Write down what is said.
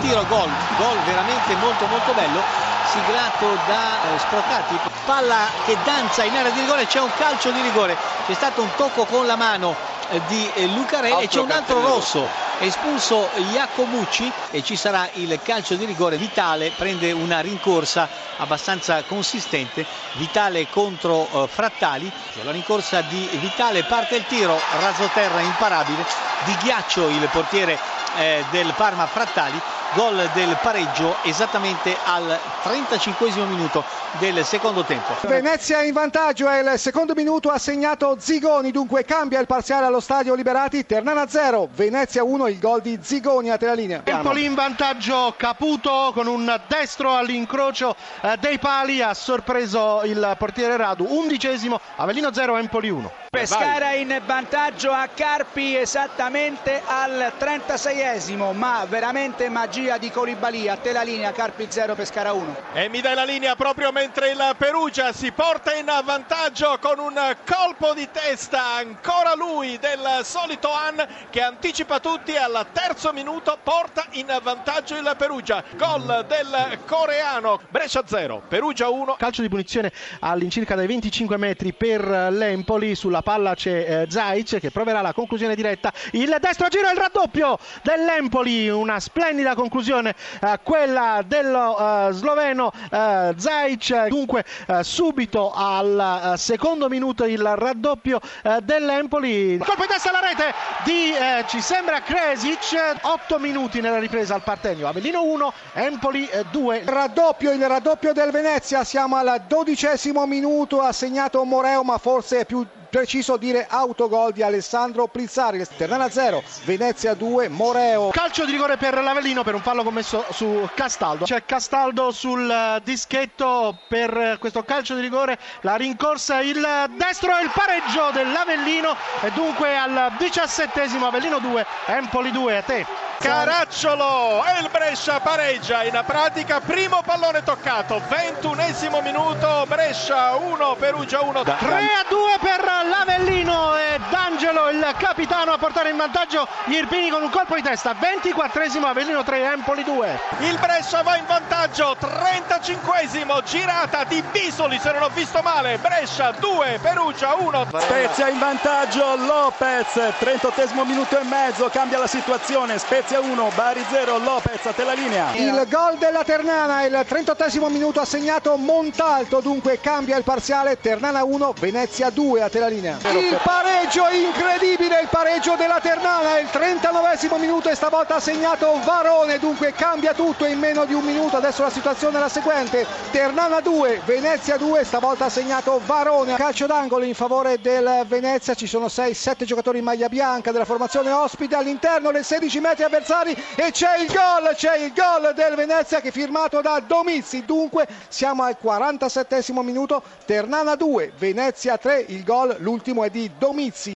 0 gol, gol veramente molto molto bello, siglato da eh, Sprocati, palla che danza in area di rigore, c'è un calcio di rigore, c'è stato un tocco con la mano eh, di eh, Lucarelli e c'è un altro rosso, è espulso Iacomucci e ci sarà il calcio di rigore, Vitale prende una rincorsa abbastanza consistente, Vitale contro uh, Frattali, la rincorsa di Vitale parte il tiro, raso terra imparabile, di ghiaccio il portiere eh, del Parma Frattali, gol del pareggio esattamente al 35 minuto del secondo tempo. Venezia in vantaggio, è il secondo minuto, ha segnato Zigoni, dunque cambia il parziale allo stadio Liberati, Ternana 0, Venezia 1, il gol di Zigoni a terra linea. Empoli in vantaggio, Caputo con un destro all'incrocio eh, dei pali, ha sorpreso il portiere Radu, undicesimo, Avellino 0, Empoli 1. Pescara in vantaggio a Carpi esattamente al 36esimo, ma veramente magia di Colibali, a te la linea, Carpi 0, Pescara 1. E mi dai la linea proprio mentre il Perugia si porta in vantaggio con un colpo di testa, ancora lui del solito An che anticipa tutti al terzo minuto, porta in vantaggio il Perugia. Gol del coreano, Brescia 0, Perugia 1. Calcio di punizione all'incirca dai 25 metri per l'Empoli sulla palla c'è eh, Zaic che proverà la conclusione diretta. Il destro giro e il raddoppio dell'Empoli, una splendida conclusione eh, quella dello eh, sloveno eh, Zaic. Dunque subito al secondo minuto il raddoppio dell'Empoli. Colpo di testa alla rete di ci sembra Kresic. 8 minuti nella ripresa al Partenio. Avellino 1, Empoli 2. Il raddoppio, il raddoppio del Venezia. Siamo al dodicesimo minuto. Ha segnato Moreo, ma forse è più preciso dire autogol di Alessandro Plizzari. Ternana 0, Venezia 2, Moreo. Calcio di rigore per l'Avellino per un fallo commesso su Castaldo. C'è Castaldo sul eh, dischetto per questo calcio di rigore. La rincorsa il destro e il pareggio dell'Avellino e dunque al diciassettesimo Avellino 2, Empoli 2 a te. Caracciolo e il Brescia pareggia in pratica primo pallone toccato 21 minuto Brescia 1 Perugia 1 3 a 2 per l'Avellino e D'Angelo il capitano a portare in vantaggio gli Irpini con un colpo di testa. 24esimo Avellino 3 Empoli 2 il Brescia va in vantaggio 35esimo girata di Bisoli se non ho visto male. Brescia 2 Perugia 1 Spezia in vantaggio Lopez 38esimo minuto e mezzo cambia la situazione. Spezia Venezia 1, Bari 0, Lopez a te la linea. Il gol della Ternana, il 38 minuto ha segnato Montalto, dunque cambia il parziale, Ternana 1, Venezia 2 a te la linea. Il pareggio incredibile, il pareggio della Ternana, il 39 minuto e stavolta ha segnato Varone, dunque cambia tutto in meno di un minuto, adesso la situazione è la seguente, Ternana 2, Venezia 2, stavolta ha segnato Varone, calcio d'angolo in favore del Venezia, ci sono 6-7 giocatori in maglia bianca della formazione ospite all'interno del 16 metri avversari e c'è il gol, c'è il gol del Venezia che è firmato da Domizzi. Dunque siamo al 47 minuto, Ternana 2, Venezia 3, il gol l'ultimo è di Domizzi.